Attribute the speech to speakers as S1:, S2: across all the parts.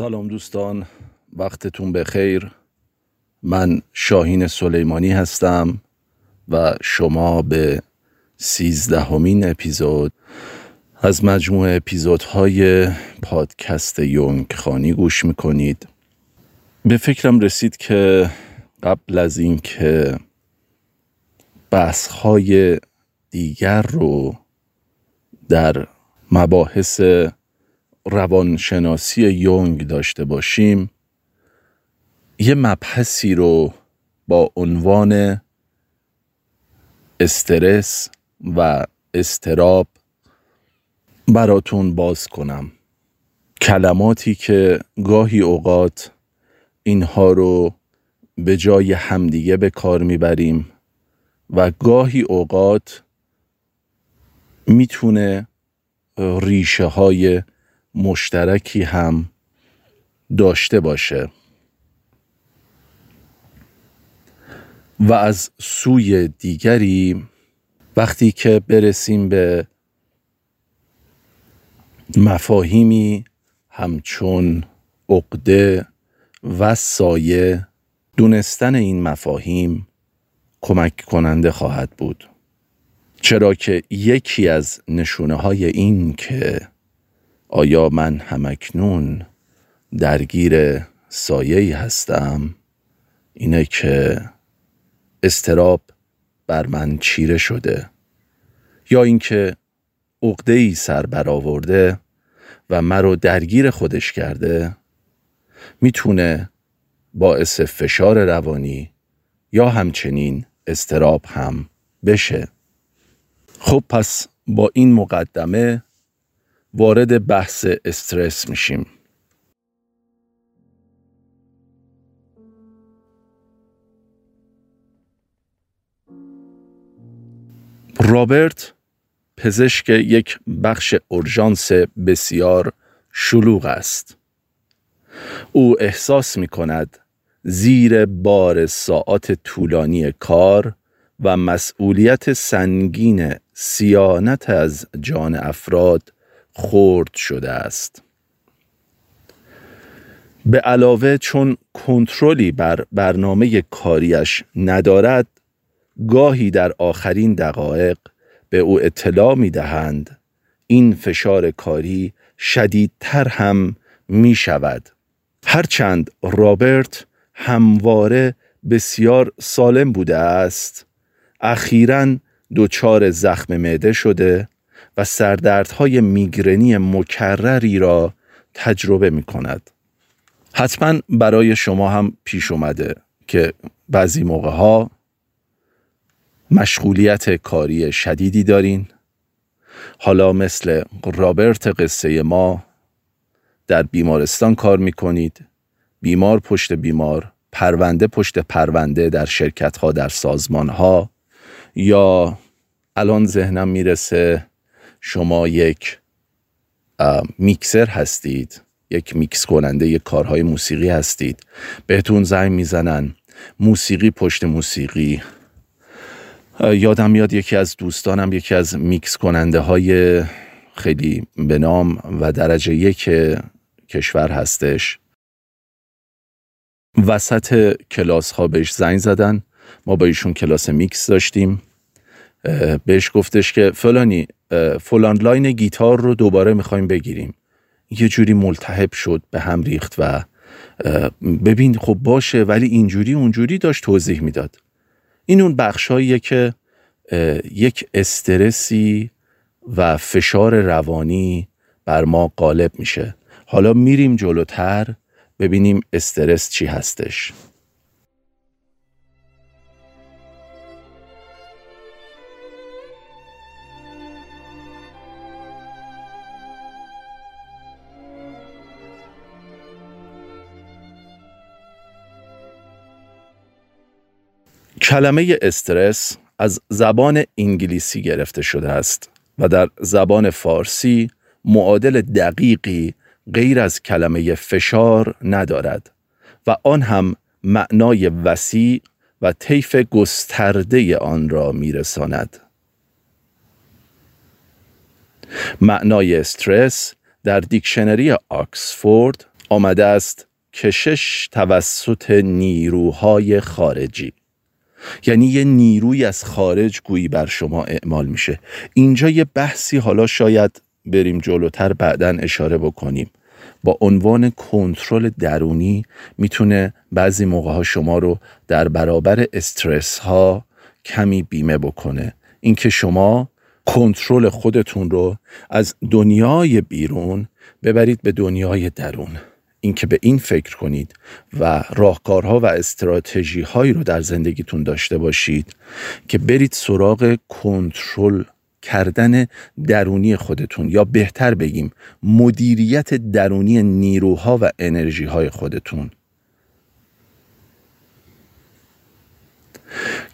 S1: سلام دوستان وقتتون بخیر. من شاهین سلیمانی هستم و شما به سیزدهمین اپیزود از مجموع اپیزودهای پادکست یونگ خانی گوش می‌کنید. به فکرم رسید که قبل از اینکه بحثهای دیگر رو در مباحث روانشناسی یونگ داشته باشیم یه مبحثی رو با عنوان استرس و استراب براتون باز کنم. کلماتی که گاهی اوقات اینها رو به جای همدیگه به کار می‌بریم و گاهی اوقات می‌تونه ریشه های مشترکی هم داشته باشه. و از سوی دیگری وقتی که برسیم به مفاهیمی همچون عقده و سایه دونستن این مفاهیم کمک کننده خواهد بود. چرا که یکی از نشونه های این که آیا من همکنون درگیر سایه هستم؟ اینه که استراب بر من چیره شده. یا اینکه عقده ای سر برآورده و مرا درگیر خودش کرده می‌تونه باعث فشار روانی یا همچنین استراب هم بشه. خب پس با این مقدمه وارد بحث استرس میشیم. رابرت پزشک یک بخش اورژانس بسیار شلوغ است. او احساس می کند زیر بار ساعات طولانی کار و مسئولیت سنگین سیانت از جان افراد خورد شده است. به علاوه چون کنترلی بر برنامه کاریش ندارد گاهی در آخرین دقایق به او اطلاع می دهند. این فشار کاری شدیدتر هم می شود. هرچند رابرت همواره بسیار سالم بوده است اخیرا دچار زخم معده شده سردردهای میگرنی مکرری را تجربه می کند. حتما برای شما هم پیش اومده که بعضی موقع ها مشغولیت کاری شدیدی دارین حالا مثل رابرت قصه ما در بیمارستان کار می کنید بیمار پشت بیمار پرونده پشت پرونده در شرکت ها در سازمان ها یا الان ذهنم می‌رسه شما یک میکسر هستید یک میکس کننده یک کارهای موسیقی هستید. بهتون زنگ می‌زنن. موسیقی پشت موسیقی. یادم میاد یکی از دوستانم یکی از میکس کننده های خیلی به نام و درجه یک کشور هستش. وسط کلاس ها بهش زنگ زدن. ما با ایشون کلاس میکس داشتیم. بهش گفتش که فلانی فلان لاین گیتار رو دوباره می‌خوایم بگیریم. یه جوری ملتهب شد به هم ریخت و ببین خب باشه ولی اینجوری اونجوری داشت توضیح می‌داد. این اون بخشاییه که یک استرسی و فشار روانی بر ما غالب میشه. حالا میریم جلوتر ببینیم استرس چی هستش. کلمه استرس از زبان انگلیسی گرفته شده است و در زبان فارسی معادل دقیقی غیر از کلمه فشار ندارد و آن هم معنای وسیع و طیف گسترده آن را میرساند. معنای استرس در دیکشنری آکسفورد آمده است کشش توسط نیروهای خارجی یعنی یه نیروی از خارج گویی بر شما اعمال میشه. اینجا یه بحثی حالا شاید بریم جلوتر بعدا اشاره بکنیم. با عنوان کنترل درونی می‌تونه بعضی موقع ها شما رو در برابر استرس ها کمی بیمه بکنه. اینکه شما کنترل خودتون رو از دنیای بیرون ببرید به دنیای درون. اینکه به این فکر کنید و راهکارها و استراتژی هایی رو در زندگیتون داشته باشید که برید سراغ کنترل کردن درونی خودتون یا بهتر بگیم مدیریت درونی نیروها و انرژی های خودتون.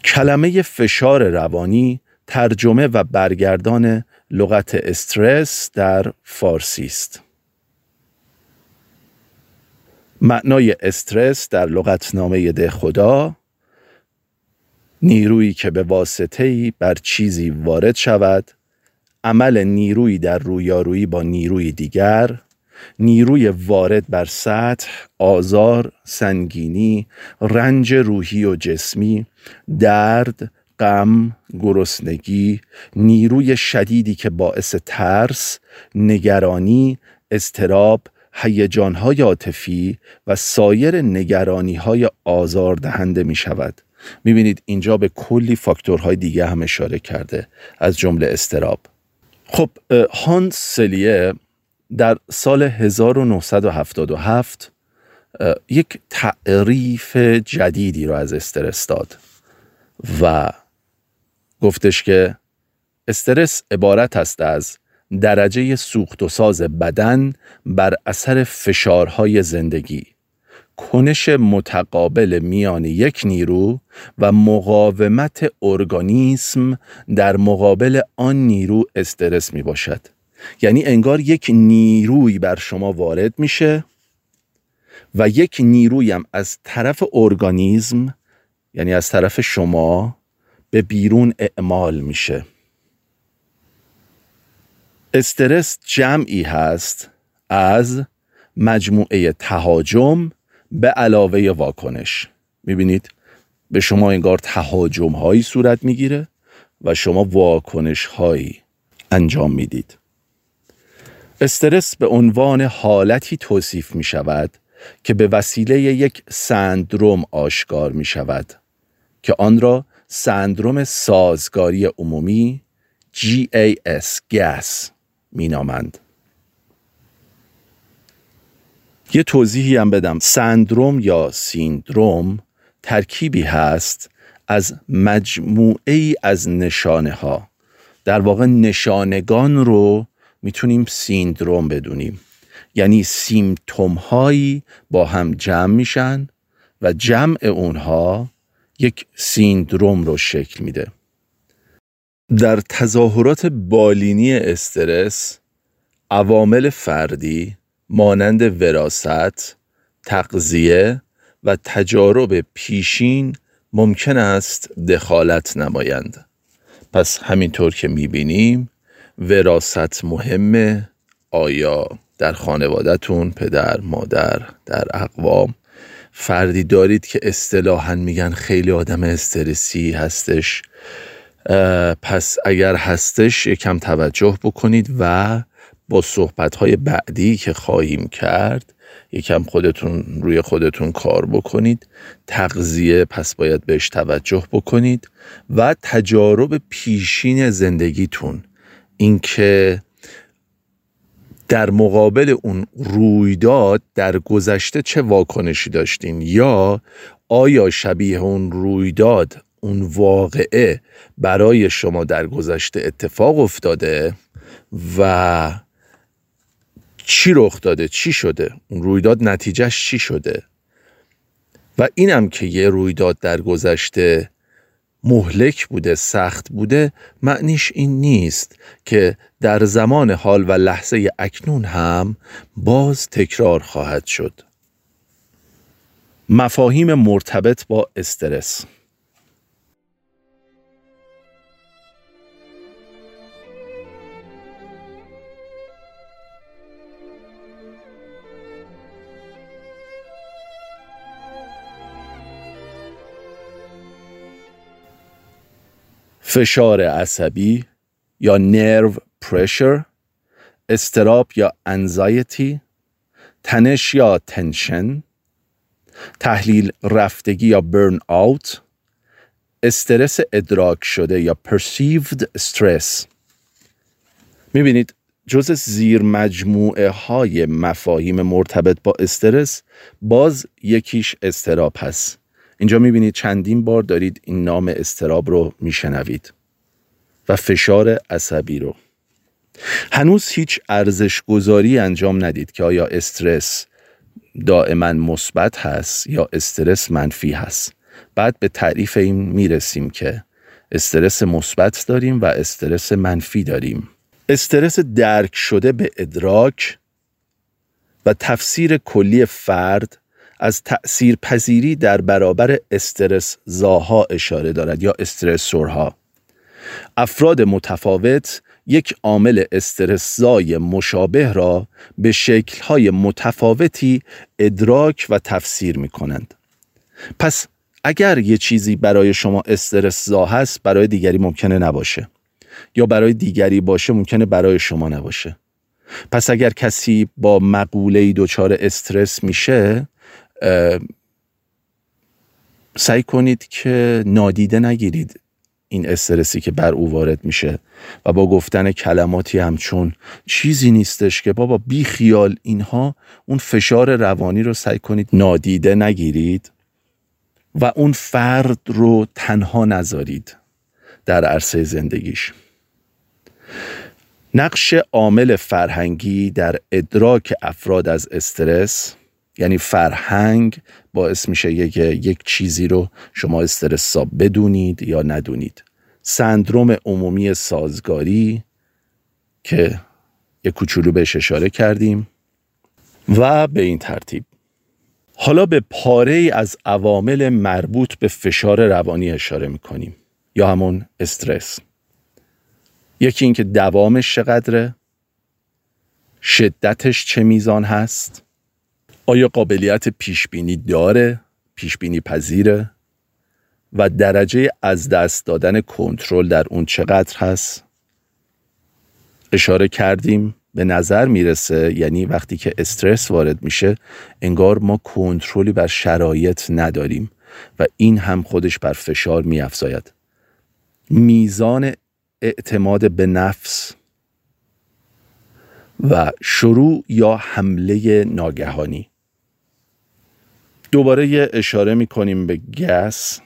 S1: کلمه فشار روانی ترجمه و برگردان لغت استرس در فارسی است. معنای استرس در لغتنامه ده خدا نیرویی که به واسطه بر چیزی وارد شود عمل نیرویی در رویارویی با نیروی دیگر نیروی وارد بر سطح آزار سنگینی رنج روحی و جسمی درد غم گرسنگی نیروی شدیدی که باعث ترس نگرانی استراب هیجانهای عاطفی و سایر نگرانیهای آزاردهنده می شود می‌بینید اینجا به کلی فاکتورهای دیگه هم اشاره کرده از جمله استراب خب هانس سلیه در سال 1977 یک تعریف جدیدی رو از استرس داد و گفتش که استرس عبارت است از درجه سوخت و ساز بدن بر اثر فشارهای زندگی. کنش متقابل میان یک نیرو و مقاومت ارگانیسم در مقابل آن نیرو استرس می باشد یعنی انگار یک نیروی بر شما وارد میشه و یک نیروی هم از طرف ارگانیسم یعنی از طرف شما به بیرون اعمال میشه. استرس جمعی هست از مجموعه تهاجم به علاوه واکنش. می‌بینید؟ به شما انگار تهاجم هایی صورت می‌گیره و شما واکنش هایی انجام می‌دید. استرس به عنوان حالتی توصیف می شود که به وسیله یک سندروم آشکار می شود که آن را سندروم سازگاری عمومی GAS GAS می نامند. یه توضیحی هم بدم. سندروم یا سیندروم ترکیبی هست از مجموعه ای از نشانه ها در واقع نشانگان رو می‌تونیم سیندروم بدونیم. یعنی سیمتوم هایی با هم جمع میشن و جمع اونها یک سیندروم رو شکل میده. در تظاهرات بالینی استرس عوامل فردی مانند وراست، تقضیه و تجارب پیشین ممکن است دخالت نمایند. پس همینطور که می‌بینیم وراست مهمه آیا در خانوادهتون پدر مادر در اقوام فردی دارید که اصطلاحا میگن خیلی آدم استرسی هستش پس اگر هستش یکم توجه بکنید و با صحبت های بعدی که خواهیم کرد یکم خودتون روی خودتون کار بکنید تغذیه پس باید بهش توجه بکنید و تجارب پیشین زندگیتون اینکه در مقابل اون رویداد در گذشته چه واکنشی داشتین؟ یا آیا شبیه اون رویداد اون واقعه برای شما در گذشته اتفاق افتاده و چی رخ داده؟ چی شده؟ اون رویداد نتیجهش چی شده؟ و اینم که یه رویداد در گذشته مهلک بوده سخت بوده معنیش این نیست که در زمان حال و لحظه اکنون هم باز تکرار خواهد شد. مفاهیم مرتبط با استرس. فشار عصبی یا نرو پرشر استراب یا انزایتی تنش یا تنشن تحلیل رفتگی یا برن آوت استرس ادراک شده یا perceived stress. می‌بینید جز زیر مجموعه های مفاهیم مرتبط با استرس باز یکیش استراب هست. اینجا می‌بینید چندین بار دارید این نام استراب رو میشنوید و فشار عصبی رو. هنوز هیچ ارزش گذاری انجام ندید که آیا استرس دائما مثبت هست یا استرس منفی هست. بعد به تعریف این می‌رسیم که استرس مثبت داریم و استرس منفی داریم. استرس درک شده به ادراک و تفسیر کلی فرد از تأثیر پذیری در برابر استرس زاها اشاره دارد یا استرسورها. افراد متفاوت یک عامل استرسزای مشابه را به شکلهای متفاوتی ادراک و تفسیر می کنند. پس اگر یه چیزی برای شما استرسزا هست برای دیگری ممکنه نباشه. یا برای دیگری باشه ممکنه برای شما نباشه. پس اگر کسی با مقوله دچار استرس میشه سعی کنید که نادیده نگیرید این استرسی که بر او وارد میشه و با گفتن کلماتی همچون چیزی نیستش که بابا بی خیال اینها اون فشار روانی رو سعی کنید نادیده نگیرید و اون فرد رو تنها نذارید در عرصه زندگیش. نقش عامل فرهنگی در ادراک افراد از استرس یعنی فرهنگ باعث میشه یک, یک چیزی رو شما استرسا بدونید یا ندونید. سندروم عمومی سازگاری که یک کوچولو بهش اشاره کردیم و به این ترتیب. حالا به پاره از عوامل مربوط به فشار روانی اشاره می‌کنیم یا همون استرس. یکی اینکه دوامش چقدره شدتش چه میزان هست آیا قابلیت پیش بینی داره پیش بینی پذیره؟ و درجه از دست دادن کنترل در اون چقدر هست؟ اشاره کردیم به نظر می‌رسه یعنی وقتی که استرس وارد میشه انگار ما کنترلی بر شرایط نداریم و این هم خودش بر فشار میافزاید. میزان اعتماد به نفس و شروع یا حمله ناگهانی. دوباره یه اشاره می‌کنیم به گس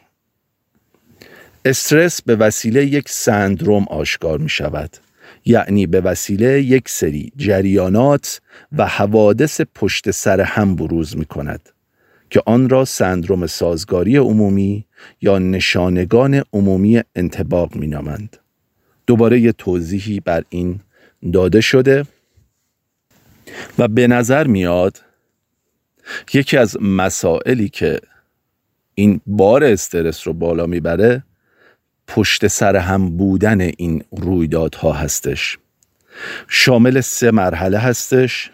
S1: استرس به وسیله یک سندروم آشکار می شود یعنی به وسیله یک سری جریانات و حوادث پشت سر هم بروز می کند که آن را سندروم سازگاری عمومی یا نشانگان عمومی انتباق می نامند. دوباره یه توضیحی بر این داده شده و به نظر میاد یکی از مسائلی که این بار استرس رو بالا می‌بره پشت سر هم بودن این رویدادها هستش. شامل سه مرحله هستش.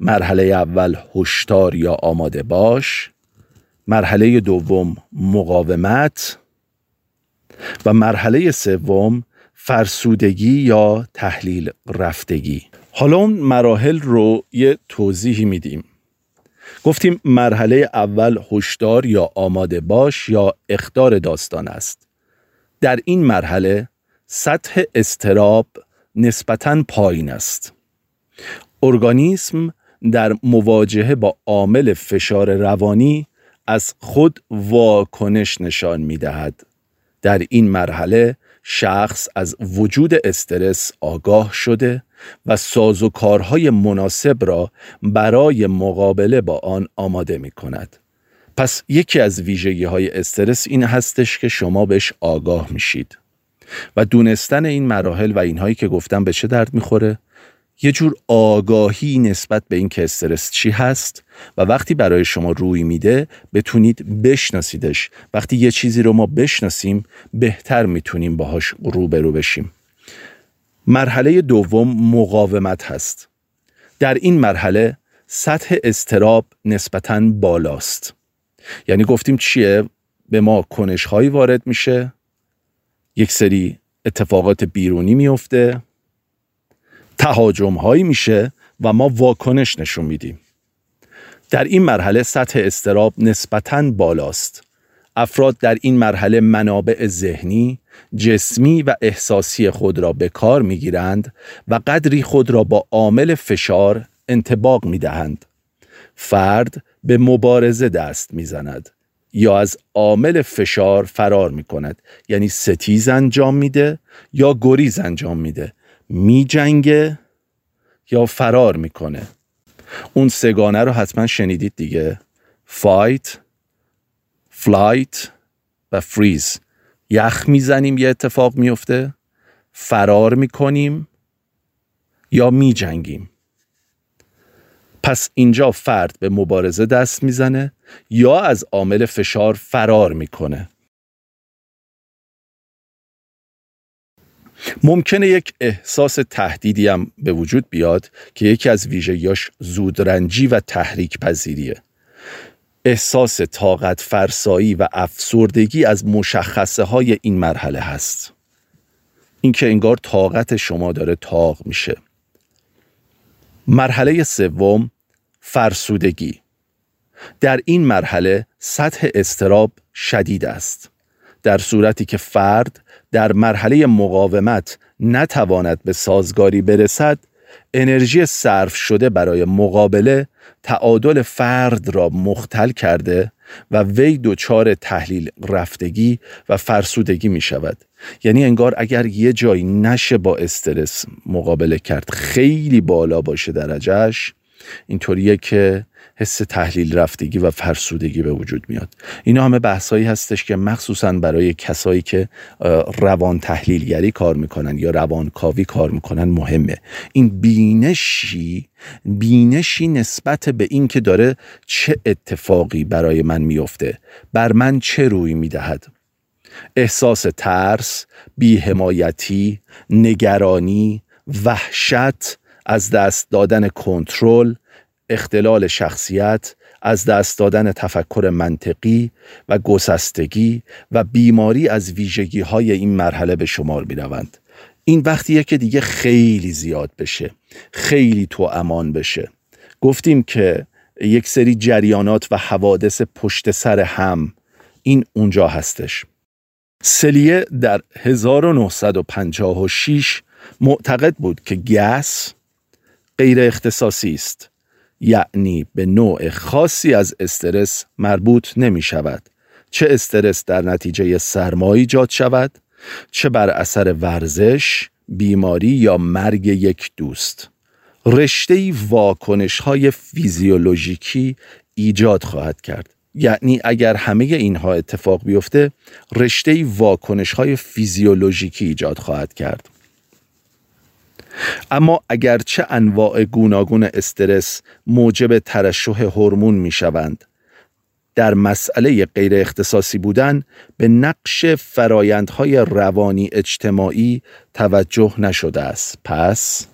S1: مرحله اول هشدار یا آماده باش. مرحله دوم مقاومت. و مرحله سوم فرسودگی یا تحلیل رفتگی. حالا اون مراحل رو یه توضیحی میدیم. گفتیم مرحله اول هشدار یا آماده باش یا اختار داستان است در این مرحله سطح استراب نسبتاً پایین است ارگانیسم در مواجهه با عامل فشار روانی از خود واکنش نشان می دهد. در این مرحله شخص از وجود استرس آگاه شده و سازوکارهای مناسب را برای مقابله با آن آماده می کند. پس یکی از ویژگی های استرس این هستش که شما بهش آگاه میشید و دونستن این مراحل و اینهایی که گفتم به چه درد می‌خوره یه جور آگاهی نسبت به این که استرس چی هست و وقتی برای شما روی میده بتونید بشناسیدش. وقتی یه چیزی رو ما بشناسیم بهتر می‌تونیم باهاش روبرو بشیم. مرحله دوم مقاومت هست. در این مرحله سطح استراب نسبتاً بالاست. یعنی گفتیم چیه؟ به ما کنش هایی وارد میشه. یک سری اتفاقات بیرونی میفته. تهاجم هایی میشه و ما واکنش نشون میدیم. در این مرحله سطح استراب نسبتاً بالاست. افراد در این مرحله منابع ذهنی، جسمی و احساسی خود را به کار می گیرند و قدری خود را با عامل فشار انتباق می دهند. فرد به مبارزه دست می زند یا از عامل فشار فرار می کند یعنی ستیز انجام میده یا گریز انجام میده. می جنگه یا فرار می‌کنه. اون سه‌گانه رو حتما شنیدید دیگه. fight flight و فریز یخ می‌زنیم یه اتفاق میفته فرار می‌کنیم یا میجنگیم. پس اینجا فرد به مبارزه دست می‌زنه یا از عامل فشار فرار می‌کنه. ممکنه یک احساس تهدیدی هم به وجود بیاد که یکی از ویژگیاش زودرنجی و تحریک پذیریه احساس طاقت فرسایی و افسردگی از مشخصه های این مرحله هست. اینکه انگار طاقت شما داره تاق میشه. مرحله سوم فرسودگی. در این مرحله سطح استراب شدید است. در صورتی که فرد در مرحله مقاومت نتواند به سازگاری برسد انرژی صرف شده برای مقابله تعادل فرد را مختل کرده و وی دچار تحلیل رفتگی و فرسودگی می شود. یعنی انگار اگر یه جایی نشه با استرس مقابله کرد خیلی بالا باشه درجهش اینطوریه که حس تحلیل رفتگی و فرسودگی به وجود میاد. اینا همه بحثایی هستش که مخصوصا برای کسایی که روان تحلیلگری کار می‌کنن یا روان کاوی کار می‌کنن مهمه. این بینشی بینشی نسبت به این که داره چه اتفاقی برای من میفته بر من چه روی می‌دهد. احساس ترس، بیحمایتی، نگرانی، وحشت، از دست دادن کنترل، اختلال شخصیت، از دست دادن تفکر منطقی و گسستگی و بیماری از ویژگی های این مرحله به شمار می روند. این وقتیه که دیگه خیلی زیاد بشه خیلی تو امان بشه. گفتیم که یک سری جریانات و حوادث پشت سر هم این اونجا هستش. سلیه در 1956 معتقد بود که گس غیر اختصاصی است. یعنی به نوع خاصی از استرس مربوط نمی شود چه استرس در نتیجه سرمایی ایجاد شود چه بر اثر ورزش بیماری یا مرگ یک دوست. رشته واکنش های فیزیولوژیکی ایجاد خواهد کرد. یعنی اگر همه اینها اتفاق بیفته رشته واکنش های فیزیولوژیکی ایجاد خواهد کرد. اما اگرچه انواع گوناگون استرس موجب ترشح هورمون می شوند در مسئله غیر اختصاصی بودن به نقش فرایندهای روانی اجتماعی توجه نشده است. پس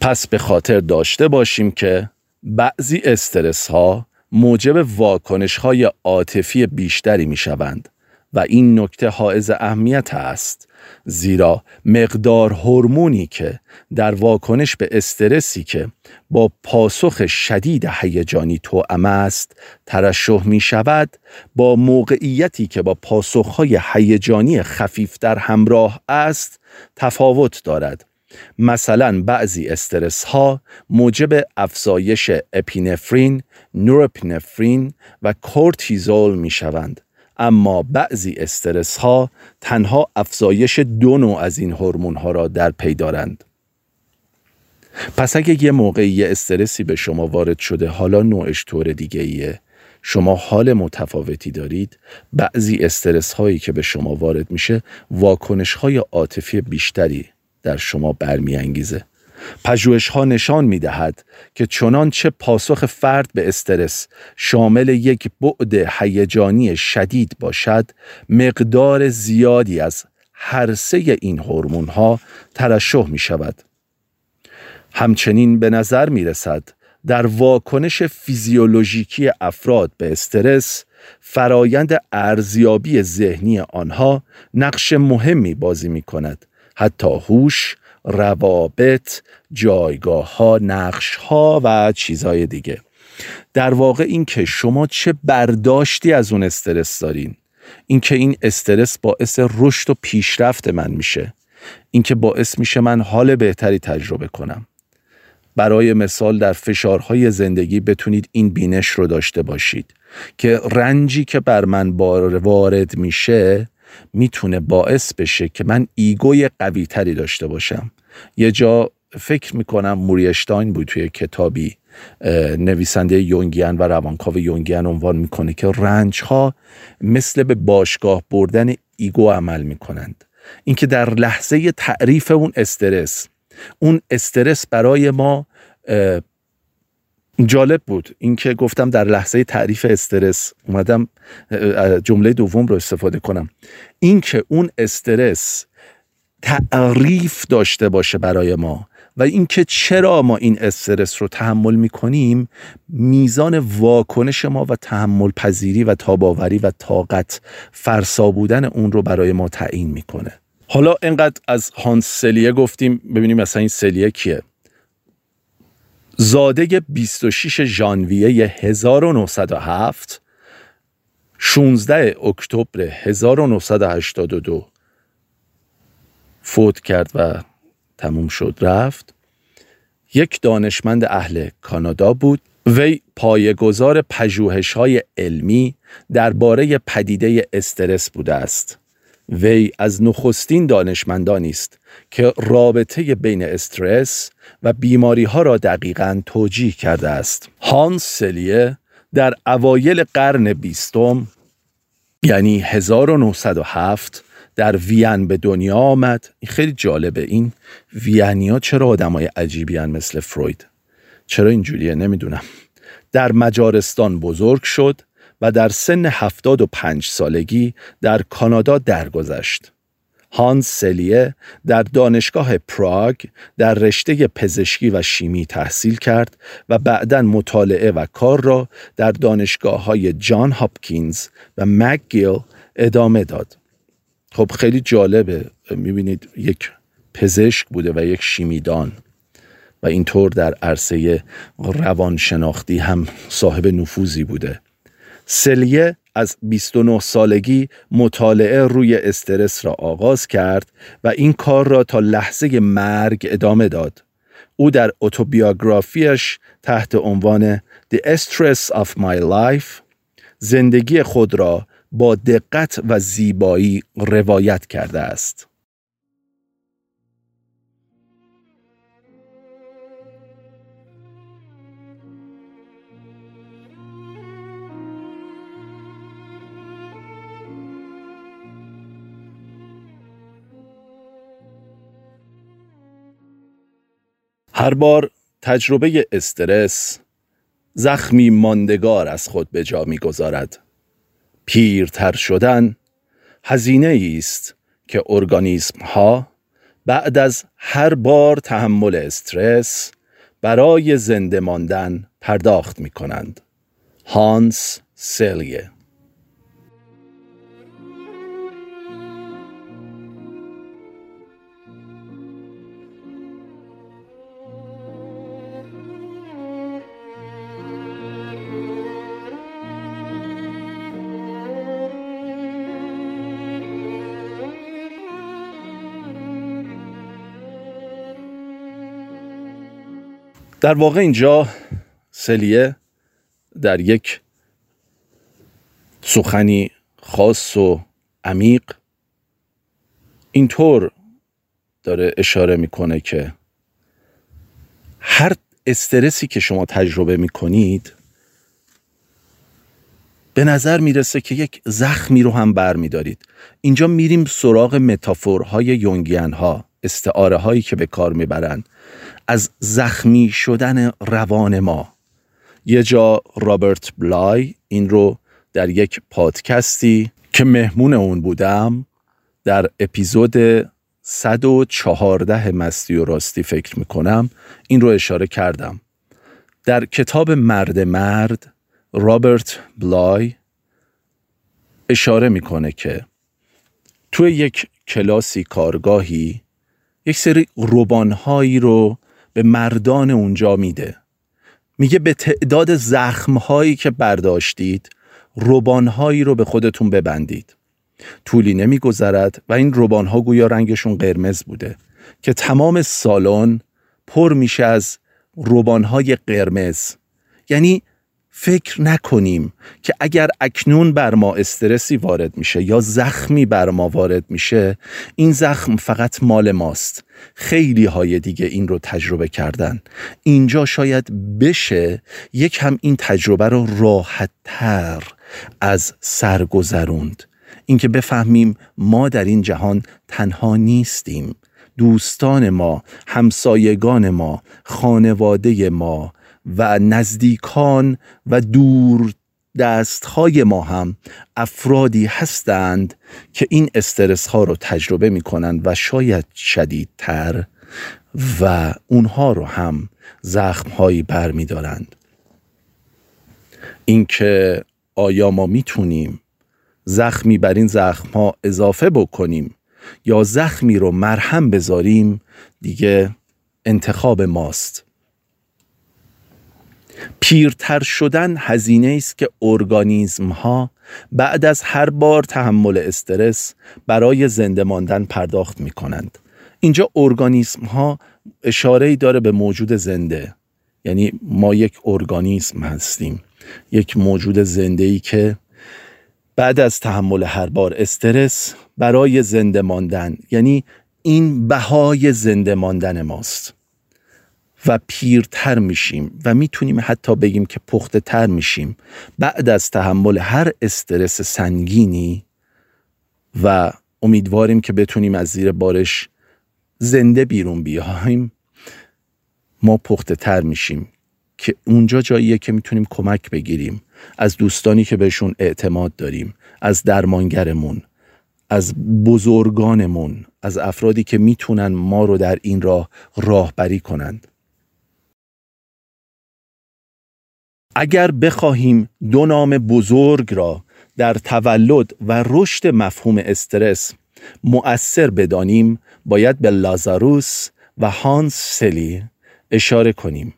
S1: پس به خاطر داشته باشیم که بعضی استرس ها موجب واکنش های عاطفی بیشتری می شوند و این نکته حائز اهمیت است زیرا مقدار هورمونی که در واکنش به استرسی که با پاسخ شدید هیجانی توأم است ترشح می شود با موقعیتی که با پاسخهای هیجانی خفیف در همراه است تفاوت دارد. مثلا بعضی استرس ها موجب افزایش اپینفرین، نوروپینفرین و کورتیزول می شوند. اما بعضی استرس ها تنها افزایش دو نوع از این هورمون ها را در پی دارند. پس اگه یه موقعی استرسی به شما وارد شده حالا نوعش طور دیگه ایه شما حال متفاوتی دارید. بعضی استرس هایی که به شما وارد میشه واکنش های عاطفی بیشتری در شما برمیانگیزه. پژوهش ها نشان می دهد که چنانچه پاسخ فرد به استرس شامل یک بعد هیجانی شدید باشد مقدار زیادی از هر سه این هورمون ها ترشح می شود همچنین به نظر می رسد در واکنش فیزیولوژیکی افراد به استرس فرایند ارزیابی ذهنی آنها نقش مهمی بازی می کند حتی هوش روابط جایگاه ها نقش ها و چیزهای دیگه. در واقع این که شما چه برداشتی از اون استرس دارین. اینکه این استرس باعث رشد و پیشرفت من میشه. اینکه باعث میشه من حال بهتری تجربه کنم. برای مثال در فشارهای زندگی بتونید این بینش رو داشته باشید. که رنجی که بر من وارد میشه می‌تونه باعث بشه که من ایگوی قوی تری داشته باشم. یه جا فکر می‌کنم موریشتاین بود توی کتابی نویسنده یونگیان و روانکاو یونگیان عنوان می‌کنه که رنج ها مثل به باشگاه بردن ایگو عمل می‌کنند. اینکه در لحظه تعریف اون استرس اون استرس برای ما جالب بود. اینکه گفتم در لحظه تعریف استرس اومدم جمله دوم رو استفاده کنم. اینکه اون استرس تعریف داشته باشه برای ما و اینکه چرا ما این استرس رو تحمل می‌کنیم میزان واکنش ما و تحمل پذیری و تاباوری و طاقت فرسا بودن اون رو برای ما تعیین می‌کنه. حالا اینقدر از هانس سلیه گفتیم ببینیم مثلا این سلیه کیه. زاده 26 ژانویه 1907 16 اکتبر 1982 فوت کرد و تموم شد رفت. یک دانشمند اهل کانادا بود. وی پایگزار پژوهش های علمی درباره پدیده استرس بوده است. وی از نخستین دانشمندانی است که رابطه بین استرس و بیماری ها را دقیقا توجیه کرده است. هانس سلیه در اوایل قرن بیستم یعنی 1907 در وین به دنیا آمد. خیلی جالبه این. وینیا چرا آدمای عجیبی هن مثل فروید؟ چرا اینجوریه؟ نمی‌دونم. در مجارستان بزرگ شد. و در سن 75 سالگی در کانادا درگذشت. هانس سلیه در دانشگاه پراگ در رشته پزشکی و شیمی تحصیل کرد و بعدا مطالعه و کار را در دانشگاه های جان هاپکینز و مکگیل ادامه داد. خب خیلی جالبه. می‌بینید یک پزشک بوده و یک شیمیدان و اینطور در عرصه روانشناختی هم صاحب نفوذی بوده. سلیه از 29 سالگی مطالعه روی استرس را آغاز کرد و این کار را تا لحظه مرگ ادامه داد. او در اتوبیوگرافیش تحت عنوان The Stress of My Life زندگی خود را با دقت و زیبایی روایت کرده است. هر بار تجربه استرس زخمی ماندگار از خود به جا می‌گذارد پیرتر شدن هزینه است که ارگانیسم ها بعد از هر بار تحمل استرس برای زنده ماندن پرداخت می کنند. هانس سلیه در واقع اینجا سلیه در یک سخنی خاص و عمیق اینطور داره اشاره می‌کنه که هر استرسی که شما تجربه می‌کنید به نظر می‌رسه که یک زخمی رو هم بر میدارید اینجا میریم سراغ متافورهای یونگیان ها استعاره هایی که به کار می‌برند. از زخمی شدن روان ما. یه جا رابرت بلای این رو در یک پادکستی که مهمون اون بودم در اپیزود 114 مستی و راستی فکر می‌کنم این رو اشاره کردم. در کتاب مرد مرد رابرت بلای اشاره می‌کنه که توی یک کلاسی کارگاهی یک سری روبانهایی رو به مردان اونجا میده. میگه به تعداد زخمهایی که برداشتید روبانهایی رو به خودتون ببندید. طولی نمیگذرد و این روبانها گویا رنگشون قرمز بوده که تمام سالن پر میشه از روبانهای قرمز. یعنی فکر نکنیم که اگر اکنون بر ما استرسی وارد میشه یا زخمی بر ما وارد میشه این زخم فقط مال ماست. خیلی های دیگه این رو تجربه کردن. اینجا شاید بشه یک هم این تجربه رو راحت تر از سرگذروند اینکه بفهمیم ما در این جهان تنها نیستیم. دوستان ما همسایگان ما خانواده ما و نزدیکان و دور دستهای ما هم افرادی هستند که این استرس ها رو تجربه می کنند و شاید شدیدتر و اونها رو هم زخم هایی بر می دارند. اینکه آیا ما می‌تونیم زخمی بر این زخم ها اضافه بکنیم یا زخمی رو مرهم بذاریم دیگه انتخاب ماست پیرتر شدن هزینه است که ارگانیزم ها بعد از هر بار تحمل استرس برای زنده ماندن پرداخت می کنند. اینجا ارگانیسم ها اشاره داره به موجود زنده. یعنی ما یک ارگانیسم هستیم. یک موجود زنده ای که بعد از تحمل هر بار استرس برای زنده ماندن یعنی این بهای زنده ماندن ماست. و پیرتر میشیم و می‌تونیم حتی بگیم که پخته تر میشیم بعد از تحمل هر استرس سنگینی و امیدواریم که بتونیم از زیر بارش زنده بیرون بیایم ما پخته تر میشیم که اونجا جاییه که می‌تونیم کمک بگیریم از دوستانی که بهشون اعتماد داریم از درمانگرمون از بزرگانمون از افرادی که می‌تونن ما رو در این راه راهبری کنند. اگر بخواهیم دو نام بزرگ را در تولد و رشد مفهوم استرس مؤثر بدانیم باید به لازاروس و هانس سلی اشاره کنیم.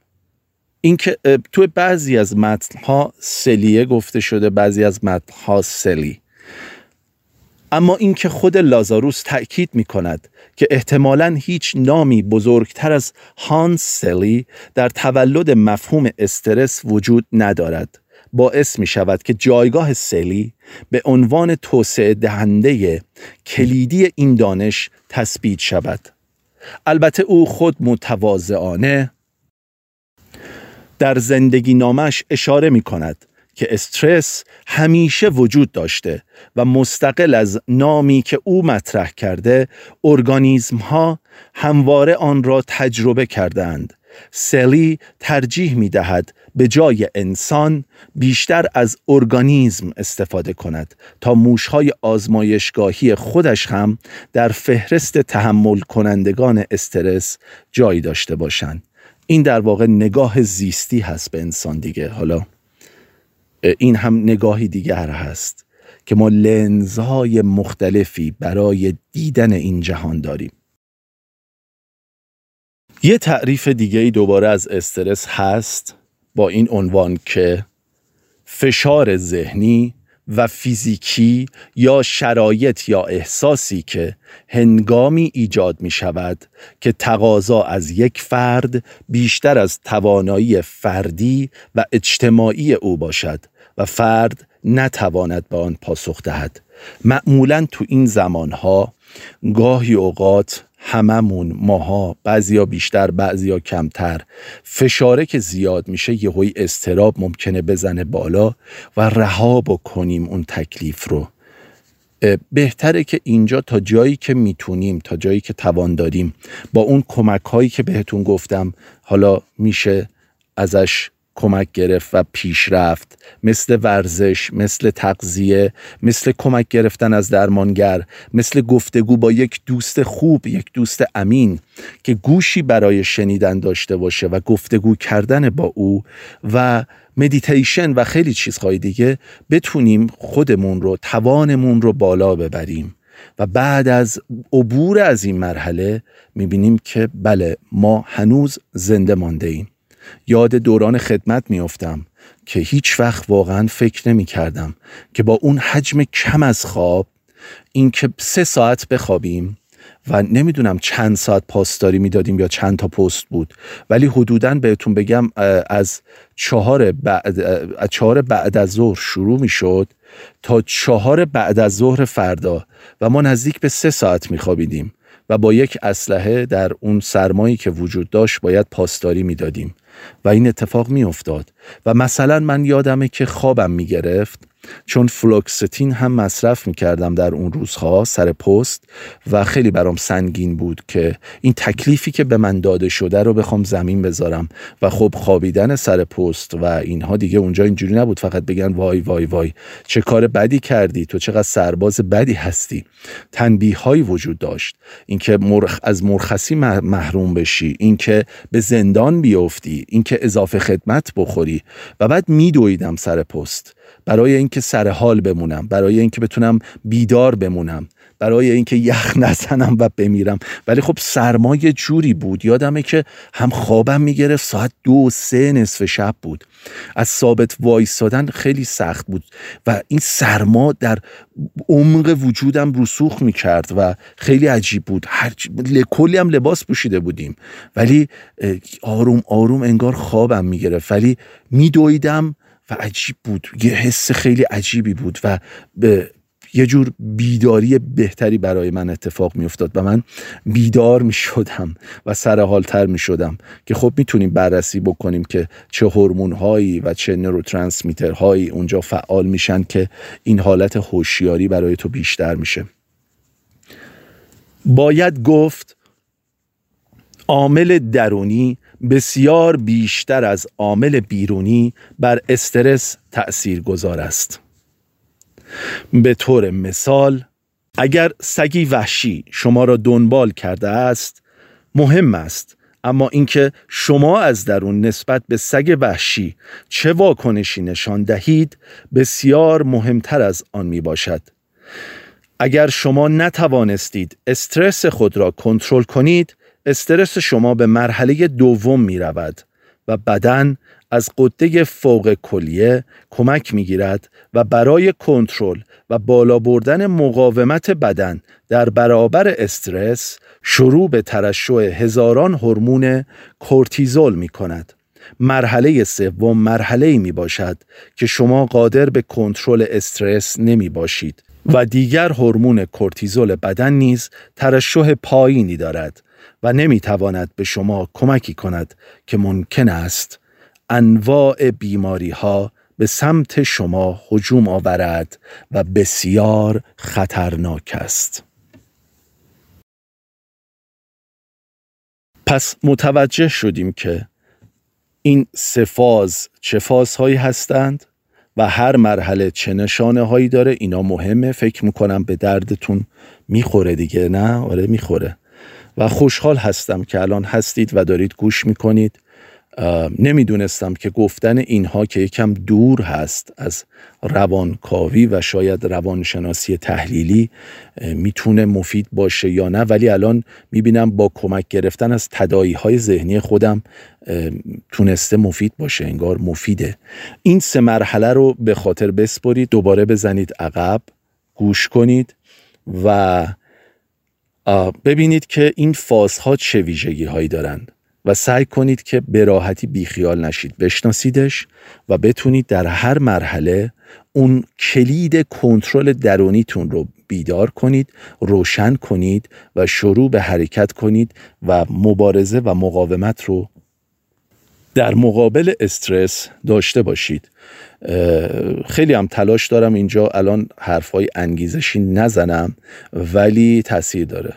S1: اینکه تو بعضی از متنها سلیه گفته شده بعضی از متنها سلی. اما اینکه خود لازاروس تأکید می کند که احتمالا هیچ نامی بزرگتر از هانس سلی در تولد مفهوم استرس وجود ندارد. باعث می شود که جایگاه سلی به عنوان توسعه دهنده کلیدی این دانش تثبیت شود. البته او خود متواضعانه در زندگی نامش اشاره می کند که استرس همیشه وجود داشته و مستقل از نامی که او مطرح کرده ارگانیزم ها همواره آن را تجربه کردند سلی ترجیح می دهد به جای انسان بیشتر از ارگانیزم استفاده کند تا موشهای آزمایشگاهی خودش هم در فهرست تحمل کنندگان استرس جای داشته باشند. این در واقع نگاه زیستی هست به انسان دیگه. حالا این هم نگاهی دیگر هست که ما لنزهای مختلفی برای دیدن این جهان داریم. یه تعریف دیگه ای دوباره از استرس هست با این عنوان که فشار ذهنی و فیزیکی یا شرایط یا احساسی که هنگامی ایجاد می شود که تقاضا از یک فرد بیشتر از توانایی فردی و اجتماعی او باشد و فرد نتواند به آن پاسخ دهد. معمولا تو این زمانها گاهی اوقات هممون ماها بعضیا بیشتر بعضیا کمتر فشاره که زیاد میشه یهوی استراب ممکنه بزنه بالا و رها بکنیم اون تکلیف رو. بهتره که اینجا تا جایی که می‌تونیم تا جایی که توان داریم با اون کمک هایی که بهتون گفتم حالا میشه ازش کمک گرفت و پیشرفت مثل ورزش مثل تغذیه مثل کمک گرفتن از درمانگر مثل گفتگو با یک دوست خوب یک دوست امین که گوشی برای شنیدن داشته باشه و گفتگو کردن با او و مدیتیشن و خیلی چیزهای دیگه بتونیم خودمون رو توانمون رو بالا ببریم. و بعد از عبور از این مرحله می‌بینیم که بله ما هنوز زنده مانده ایم. یاد دوران خدمت میافتم که هیچ وقت واقعا فکر نمی کردم که با اون حجم کم از خواب اینکه سه ساعت بخوابیم و نمی‌دونم چند ساعت پاسداری می‌دادیم یا چند تا پست بود. ولی حدودا بهتون بگم از چهار بعد, از چهار بعد از ظهر شروع می‌شد تا چهار بعد از ظهر فردا و ما نزدیک به سه ساعت میخوابیدیم. و با یک اسلحه در اون سرمایی که وجود داشت باید پاسداری می‌دادیم. و این اتفاق میافتاد. و مثلا من یادمه که خوابم می‌گرفت. چون فلوکستین هم مصرف می‌کردم در اون روزها سر پست و خیلی برام سنگین بود که این تکلیفی که به من داده شده رو بخوام زمین بذارم و خب خوابیدن سر پست و اینها دیگه اونجا اینجوری نبود. فقط بگن وای وای وای چه کار بدی کردی تو چقدر سرباز بدی هستی. تنبیه هایی وجود داشت. اینکه مرخ از مرخصی محروم بشی اینکه به زندان بیفتی اینکه اضافه خدمت بخوری. و بعد میدویدم سر پست. برای اینکه سر حال بمونم برای اینکه بتونم بیدار بمونم برای اینکه یخ نزنم و بمیرم. ولی خب سرما یه جوری بود یادمه که هم خوابم می‌گرفت ساعت دو سه نصف شب بود. از ثابت وایستادن خیلی سخت بود و این سرما در عمق وجودم رسوخ می‌کرد و خیلی عجیب بود. هر کلی هم لباس پوشیده بودیم. ولی آروم آروم انگار خوابم می‌گرفت. ولی میدویدم عجیب بود. یه حس خیلی عجیبی بود و به یه جور بیداری بهتری برای من اتفاق می افتاد و من بیدار می شدم و سرحالتر می شدم که خب می‌تونیم بررسی بکنیم که چه هورمون هایی و چه نوروترانسمیتر هایی اونجا فعال میشن که این حالت هوشیاری برای تو بیشتر میشه. باید گفت عامل درونی بسیار بیشتر از عامل بیرونی بر استرس تأثیر گذار است. به طور مثال اگر سگی وحشی شما را دنبال کرده است مهم است. اما اینکه شما از درون نسبت به سگ وحشی چه واکنشی نشان دهید بسیار مهمتر از آن می باشد اگر شما نتوانستید استرس خود را کنترل کنید استرس شما به مرحله دوم می رود و بدن از قده فوق کلیه کمک می گیرد و برای کنترل و بالا بردن مقاومت بدن در برابر استرس شروع به ترشح هزاران هورمون کورتیزول می کند. مرحله سوم مرحله می باشد که شما قادر به کنترل استرس نمی باشید و دیگر هورمون کورتیزول بدن نیز ترشح پایینی دارد و نمی‌تواند به شما کمکی کند که ممکن است انواع بیماری ها به سمت شما هجوم آورد و بسیار خطرناک است. پس متوجه شدیم که این سفاز چه فازهایی هستند و هر مرحله چه نشانه هایی داره. اینا مهمه فکر می‌کنم به دردتون می‌خوره دیگه نه؟ آره می‌خوره. و خوشحال هستم که الان هستید و دارید گوش می‌کنید. نمی‌دونستم که گفتن اینها که یکم دور هست از روانکاوی و شاید روانشناسی تحلیلی می‌تونه مفید باشه یا نه ولی الان می‌بینم با کمک گرفتن از تدایی های ذهنی خودم تونسته مفید باشه انگار مفیده. این سه مرحله رو به خاطر بسپرید دوباره بزنید عقب گوش کنید و ببینید که این فازها چه ویژگی هایی دارند و سعی کنید که به راحتی بیخیال نشید. بشناسیدش و بتونید در هر مرحله اون کلید کنترل درونیتون رو بیدار کنید روشن کنید و شروع به حرکت کنید و مبارزه و مقاومت رو در مقابل استرس داشته باشید. خیلی هم تلاش دارم اینجا الان حرفای انگیزشی نزنم ولی تاثیر داره.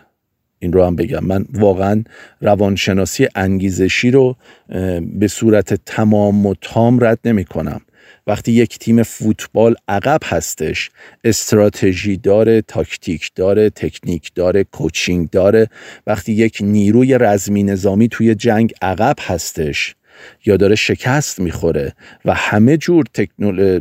S1: این رو هم بگم. من واقعا روانشناسی انگیزشی رو به صورت تمام و تام رد نمی کنم وقتی یک تیم فوتبال عقب هستش استراتژی داره تاکتیک داره تکنیک داره کوچینگ داره. وقتی یک نیروی رزمی نظامی توی جنگ عقب هستش یا داره شکست می‌خوره و همه جور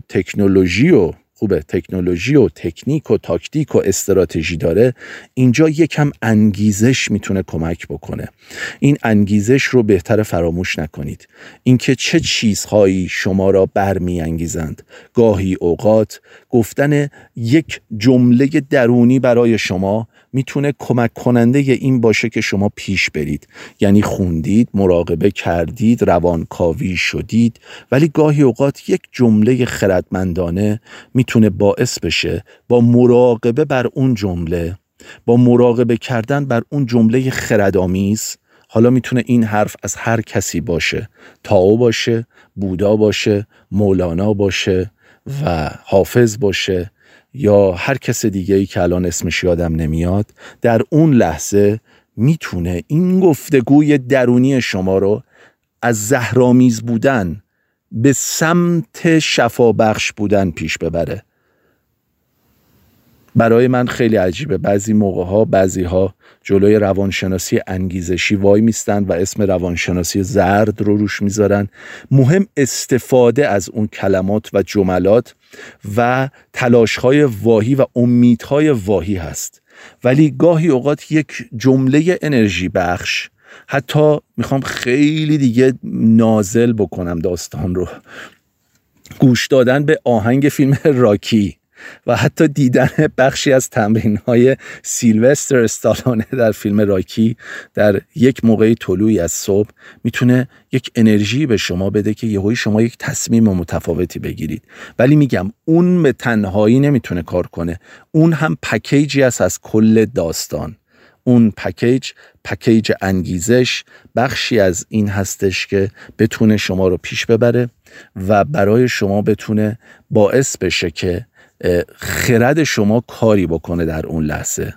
S1: تکنولوژی و خوبه تکنولوژی و تکنیک و تاکتیک و استراتژی داره اینجا یکم انگیزش می‌تونه کمک بکنه. این انگیزش رو بهتر فراموش نکنید. اینکه چه چیزهایی شما را برمیانگیزند. گاهی اوقات گفتن یک جمله درونی برای شما می‌تونه کمک کننده این باشه که شما پیش برید. یعنی خوندید مراقبه کردید روانکاوی شدید. ولی گاهی اوقات یک جمله خردمندانه می‌تونه باعث بشه با مراقبه بر اون جمله با مراقبه کردن بر اون جمله خردآمیز حالا می‌تونه این حرف از هر کسی باشه. تاو باشه بودا باشه مولانا باشه و حافظ باشه. یا هر کس دیگه ای که الان اسمش یادم نمیاد در اون لحظه می‌تونه این گفتگوی درونی شما رو از زهرامیز بودن به سمت شفابخش بودن پیش ببره. برای من خیلی عجیبه. بعضی موقع ها بعضی ها جلوی روانشناسی انگیزشی وای میستن و اسم روانشناسی زرد رو روش می‌ذارن. مهم استفاده از اون کلمات و جملات و تلاش های واهی و امیدهای واهی هست. ولی گاهی اوقات یک جمله انرژی بخش حتی می‌خوام خیلی دیگه نازل بکنم داستان رو. گوش دادن به آهنگ فیلم راکی. و حتی دیدن بخشی از تمرین های سیلوستر استالونه در فیلم راکی در یک موقعی طلوعی از صبح می‌تونه یک انرژی به شما بده که یهویی شما یک تصمیم متفاوتی بگیرید. ولی میگم اون به تنهایی نمی‌تونه کار کنه. اون هم پکیجی است از کل داستان. اون پکیج پکیج انگیزش بخشی از این هستش که بتونه شما رو پیش ببره و برای شما بتونه باعث بشه که خرد شما کاری بکنه در اون لحظه.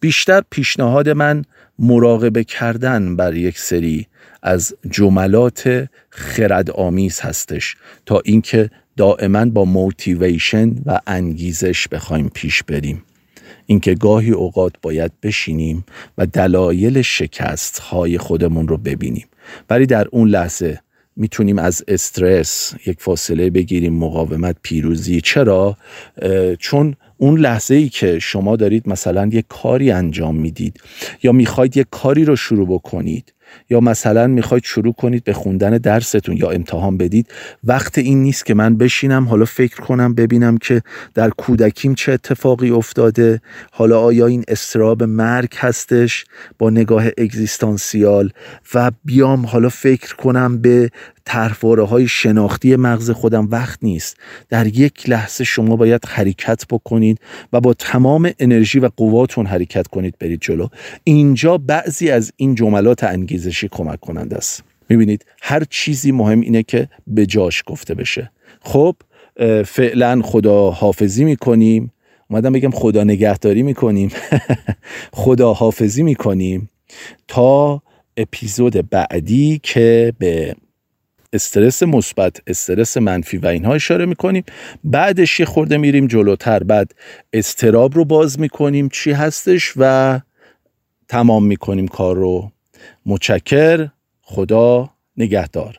S1: بیشتر پیشنهاد من مراقبه کردن بر یک سری از جملات خرد آمیز هستش تا اینکه دائما با موتیویشن و انگیزش بخوایم پیش بریم. اینکه گاهی اوقات باید بشینیم و دلایل شکست های خودمون رو ببینیم. ولی در اون لحظه می‌تونیم از استرس یک فاصله بگیریم مقاومت پیروزی. چرا؟ چون اون لحظه ای که شما دارید مثلا یک کاری انجام می‌دید یا می‌خواید یک کاری رو شروع بکنید یا مثلا می‌خواید شروع کنید به خوندن درستون یا امتحان بدید وقت این نیست که من بشینم حالا فکر کنم ببینم که در کودکیم چه اتفاقی افتاده. حالا آیا این استراب مرگ هستش با نگاه اگزیستانسیال؟ و بیام حالا فکر کنم به طرحواره های شناختی مغز خودم. وقت نیست. در یک لحظه شما باید حرکت بکنید و با تمام انرژی و قواتون حرکت کنید برید جلو. اینجا بعضی از این جملات انگیزشی کمک کننده است. می‌بینید هر چیزی مهم اینه که به جاش گفته بشه. خب فعلا خدا حافظی می‌کنیم. اومدم بگم خدا نگهداری می‌کنیم. خدا حافظی می‌کنیم تا اپیزود بعدی که به استرس مثبت استرس منفی و اینها اشاره می‌کنیم. بعدش یه خورده میریم جلوتر. بعد استراب رو باز می‌کنیم چی هستش و تمام می‌کنیم کار رو. متشکر. خدا نگهدار.